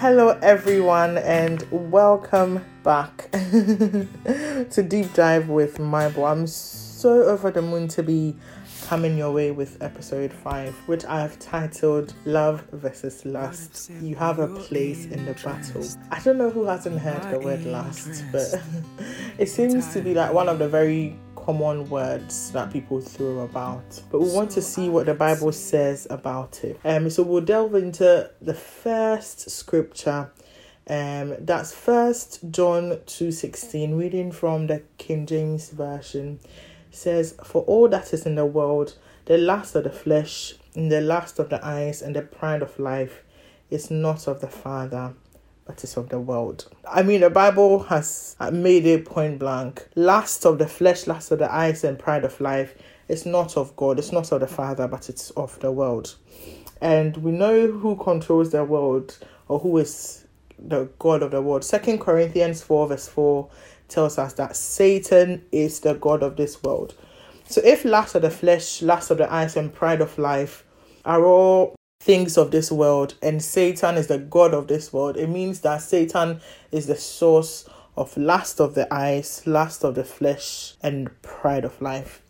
Hello, everyone, and welcome back to Deep Dive with My Boy. I'm so over the moon to be coming your way with episode 5, which I have titled Love versus Lust. You have a place in the battle. I don't know who hasn't heard the word lust, but it seems to be like one of the very common words that people throw about. But we want to see what the Bible says about it. Um, so we'll delve into the first scripture. Um, that's First John two sixteen, reading from the King James version. Says, "For all that is in the world, the lust of the flesh, and the lust of the eyes, and the pride of life, is not of the Father." But is of the world. I mean, the Bible has made it point blank. Lust of the flesh, lust of the eyes, and pride of life is not of God, it's not of the Father, but it's of the world. And we know who controls the world or who is the God of the world. Second Corinthians 4, verse 4 tells us that Satan is the God of this world. So if lust of the flesh, lust of the eyes, and pride of life are all things of this world and Satan is the God of this world, it means that Satan is the source of lust of the eyes, lust of the flesh, and pride of life.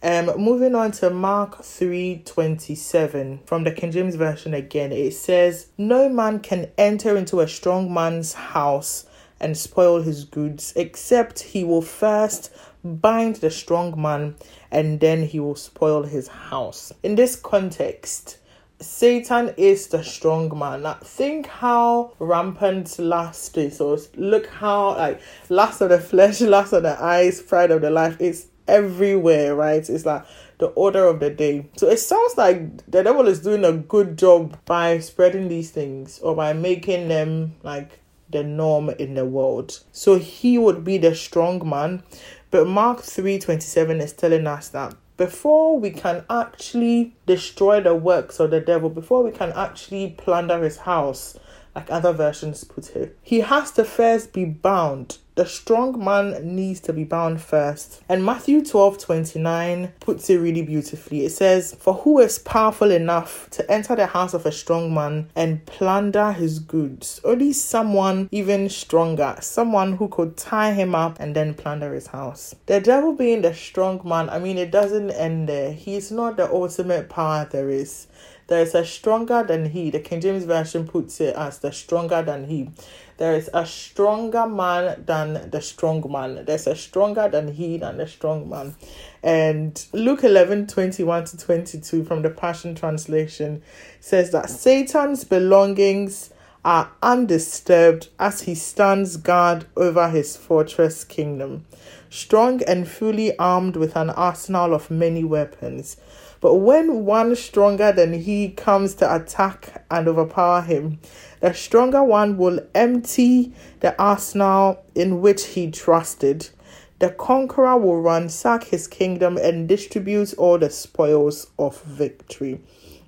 Um, moving on to Mark 3 27 from the King James Version again, it says, No man can enter into a strong man's house and spoil his goods, except he will first bind the strong man and then he will spoil his house. In this context, Satan is the strong man. Now, think how rampant lust is. So look how like lust of the flesh, lust of the eyes, pride of the life is everywhere, right? It's like the order of the day. So it sounds like the devil is doing a good job by spreading these things or by making them like the norm in the world. So he would be the strong man. But Mark 3:27 is telling us that before we can actually destroy the works of the devil, before we can actually plunder his house, like other versions put it. He has to first be bound. The strong man needs to be bound first. And Matthew 12 29 puts it really beautifully. It says, For who is powerful enough to enter the house of a strong man and plunder his goods? Only someone even stronger, someone who could tie him up and then plunder his house. The devil being the strong man, I mean, it doesn't end there. He's not the ultimate power there is. There is a stronger than he. The King James Version puts it as the stronger than he. There is a stronger man than the strong man. There's a stronger than he than the strong man. And Luke 11 21 to 22 from the Passion Translation says that Satan's belongings are undisturbed as he stands guard over his fortress kingdom, strong and fully armed with an arsenal of many weapons. But when one stronger than he comes to attack and overpower him, the stronger one will empty the arsenal in which he trusted. The conqueror will ransack his kingdom and distribute all the spoils of victory.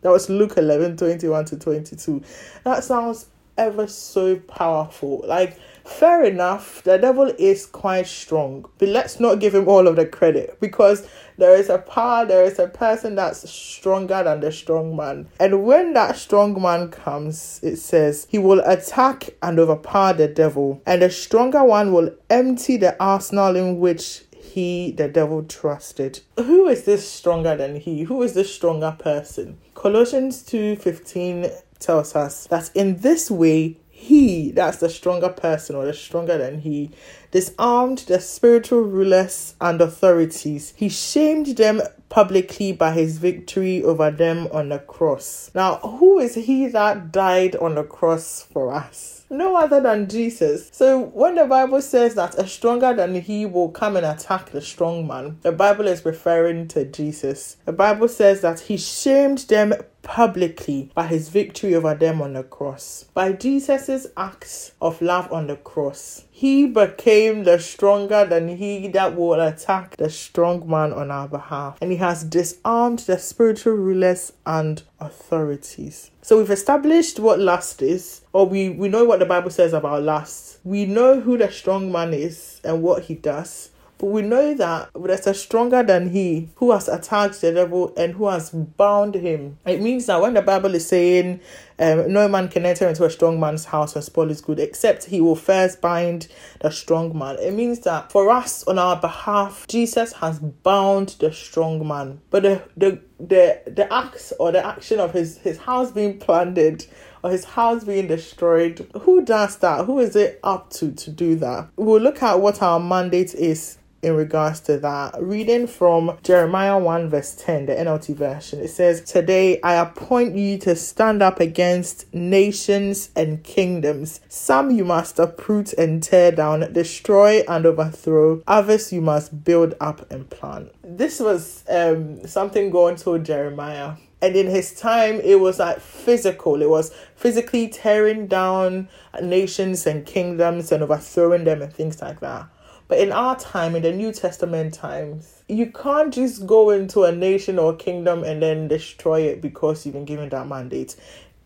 That was Luke 11 21 to 22. That sounds ever so powerful. Like, fair enough, the devil is quite strong, but let's not give him all of the credit because there is a power, there is a person that's stronger than the strong man. And when that strong man comes, it says he will attack and overpower the devil, and the stronger one will empty the arsenal in which he the devil trusted. Who is this stronger than he? Who is this stronger person? Colossians 2.15 tells us that in this way he, that's the stronger person or the stronger than he, disarmed the spiritual rulers and authorities. He shamed them publicly by his victory over them on the cross. Now, who is he that died on the cross for us? No other than Jesus. So, when the Bible says that a stronger than he will come and attack the strong man, the Bible is referring to Jesus. The Bible says that he shamed them publicly by his victory over them on the cross. By Jesus' acts of love on the cross, he became the stronger than he that will attack the strong man on our behalf. And he has disarmed the spiritual rulers and authorities. So we've established what lust is, or we, we know what the Bible says about lust. We know who the strong man is and what he does. But we know that there's a stronger than he who has attacked the devil and who has bound him. It means that when the Bible is saying um, no man can enter into a strong man's house and spoil his good, except he will first bind the strong man. It means that for us on our behalf, Jesus has bound the strong man. But the the the, the acts or the action of his, his house being plundered or his house being destroyed, who does that? Who is it up to to do that? We'll look at what our mandate is in regards to that. Reading from Jeremiah 1, verse 10, the NLT version, it says, Today I appoint you to stand up against nations and kingdoms. Some you must uproot and tear down, destroy and overthrow. Others you must build up and plant. This was um, something God told Jeremiah. And in his time, it was like physical. It was physically tearing down nations and kingdoms and overthrowing them and things like that. But in our time, in the New Testament times, you can't just go into a nation or kingdom and then destroy it because you've been given that mandate.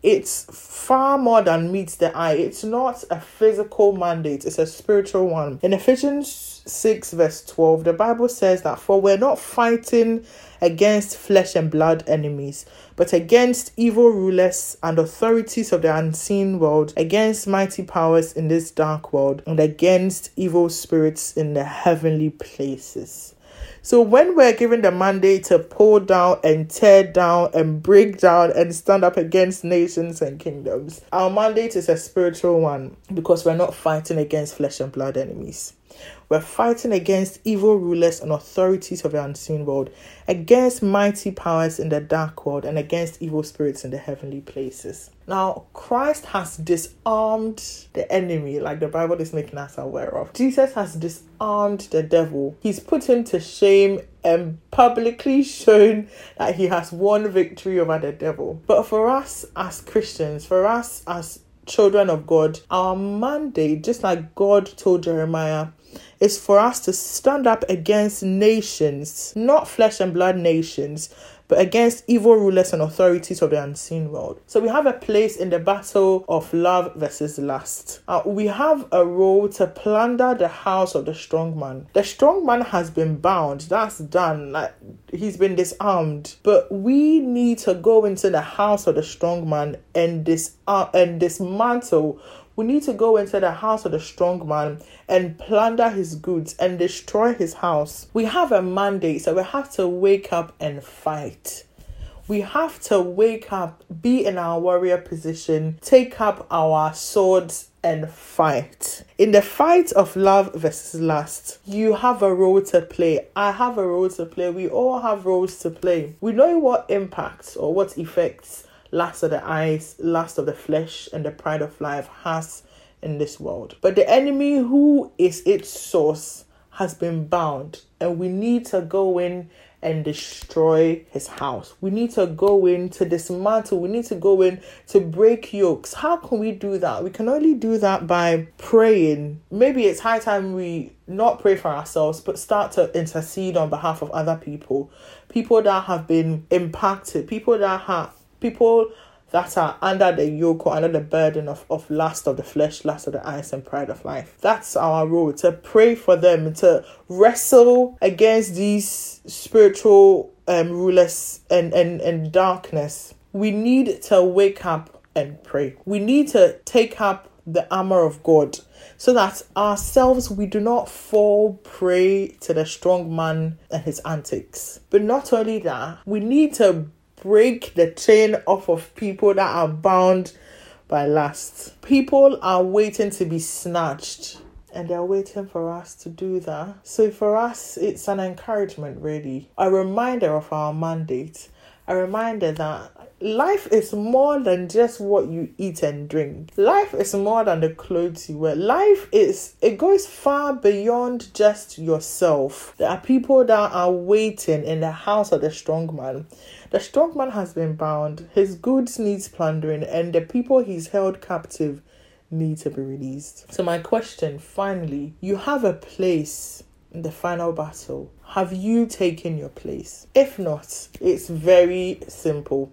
It's far more than meets the eye. It's not a physical mandate, it's a spiritual one. In Ephesians 6, verse 12, the Bible says that for we're not fighting against flesh and blood enemies, but against evil rulers and authorities of the unseen world, against mighty powers in this dark world, and against evil spirits in the heavenly places. So when we're given the mandate to pull down and tear down and break down and stand up against nations and kingdoms, our mandate is a spiritual one because we're not fighting against flesh and blood enemies. We're fighting against evil rulers and authorities of the unseen world, against mighty powers in the dark world, and against evil spirits in the heavenly places. Now, Christ has disarmed the enemy, like the Bible is making us aware of. Jesus has disarmed the devil, he's put him to shame and publicly shown that he has won victory over the devil. But for us as Christians, for us as children of God, our mandate, just like God told Jeremiah, is for us to stand up against nations, not flesh and blood nations, but against evil rulers and authorities of the unseen world. So we have a place in the battle of love versus lust. Uh, we have a role to plunder the house of the strong man. The strong man has been bound, that's done, like he's been disarmed. But we need to go into the house of the strong man and dis- uh, and dismantle we need to go into the house of the strong man and plunder his goods and destroy his house. We have a mandate, so we have to wake up and fight. We have to wake up, be in our warrior position, take up our swords and fight. In the fight of love versus lust, you have a role to play. I have a role to play. We all have roles to play. We know what impacts or what effects lust of the eyes, lust of the flesh, and the pride of life has in this world. But the enemy, who is its source, has been bound, and we need to go in and destroy his house. We need to go in to dismantle. We need to go in to break yokes. How can we do that? We can only do that by praying. Maybe it's high time we not pray for ourselves, but start to intercede on behalf of other people. People that have been impacted, people that have people that are under the yoke or under the burden of, of lust of the flesh, lust of the eyes, and pride of life. That's our role to pray for them, to wrestle against these spiritual um, rulers and, and, and darkness. We need to wake up and pray. We need to take up the armor of God so that ourselves we do not fall prey to the strong man and his antics. But not only that, we need to break the chain off of people that are bound by lust. People are waiting to be snatched and they're waiting for us to do that. So for us, it's an encouragement, really, a reminder of our mandate, a reminder that life is more than just what you eat and drink. Life is more than the clothes you wear. Life is, it goes far beyond just yourself. There are people that are waiting in the house of the strong man. The strong man has been bound, his goods needs plundering, and the people he's held captive need to be released. So my question finally, you have a place in the final battle. Have you taken your place? If not, it's very simple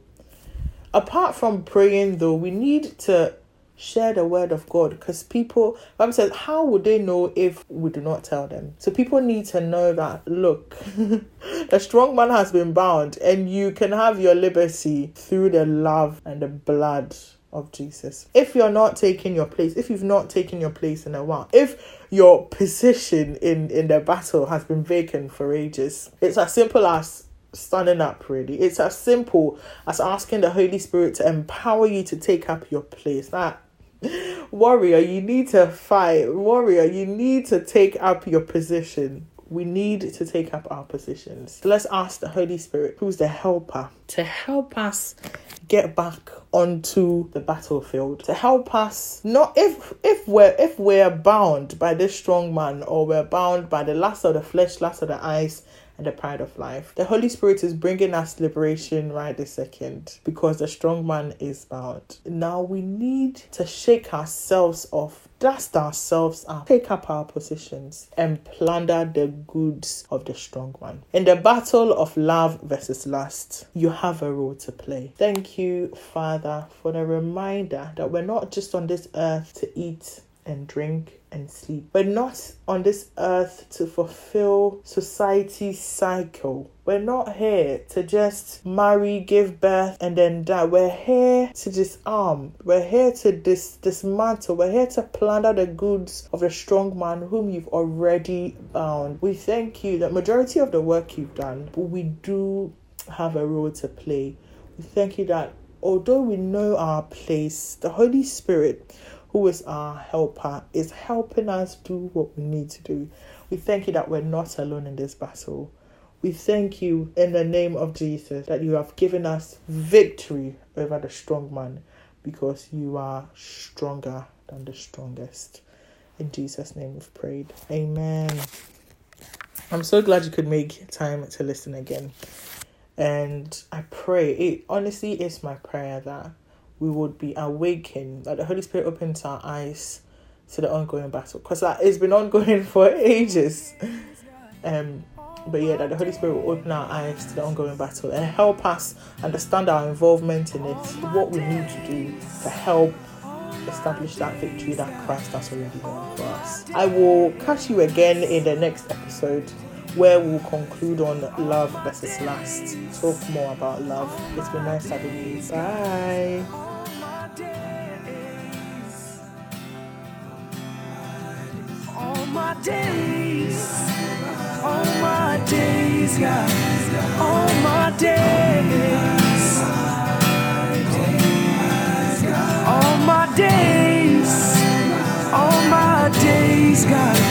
apart from praying though we need to share the word of God because people, Bible says, how would they know if we do not tell them? So people need to know that, look, the strong man has been bound and you can have your liberty through the love and the blood of Jesus. If you're not taking your place, if you've not taken your place in a while, if your position in in the battle has been vacant for ages, it's as simple as standing up really. It's as simple as asking the holy spirit to empower you to take up your place. That warrior you need to fight. Warrior you need to take up your position. We need to take up our positions. Let's ask the Holy Spirit, who's the helper, to help us get back onto the battlefield. To help us not if if we're if we're bound by this strong man or we're bound by the lust of the flesh lust of the eyes and the pride of life. The Holy Spirit is bringing us liberation right this second because the strong man is bound. Now we need to shake ourselves off dust ourselves up, take up our positions, and plunder the goods of the strong one. In the battle of love versus lust, you have a role to play. Thank you, Father, for the reminder that we're not just on this earth to eat and drink and sleep. We're not on this earth to fulfill society's cycle. We're not here to just marry, give birth, and then die. We're here to disarm. We're here to dis- dismantle. We're here to plunder the goods of the strong man whom you've already bound. We thank you The majority of the work you've done, but we do have a role to play. We thank you that although we know our place, the Holy Spirit who is our helper, is helping us do what we need to do. We thank you that we're not alone in this battle. We thank you in the name of Jesus that you have given us victory over the strong man because you are stronger than the strongest. In Jesus' name we've prayed. Amen. I'm so glad you could make time to listen again. And I pray, it honestly is my prayer that we would be awakened, that the Holy Spirit opens our eyes to the ongoing battle. Because that it's been ongoing for ages. Um, but yeah, that the Holy Spirit will open our eyes to the ongoing battle and help us understand our involvement in it, what we need to do to help establish that victory that Christ has already won for us. I will catch you again in the next episode where we'll conclude on love versus lust. Talk more about love. It's been nice having you. Bye. Days, all my days, God, all my days, all my days, all my days, God,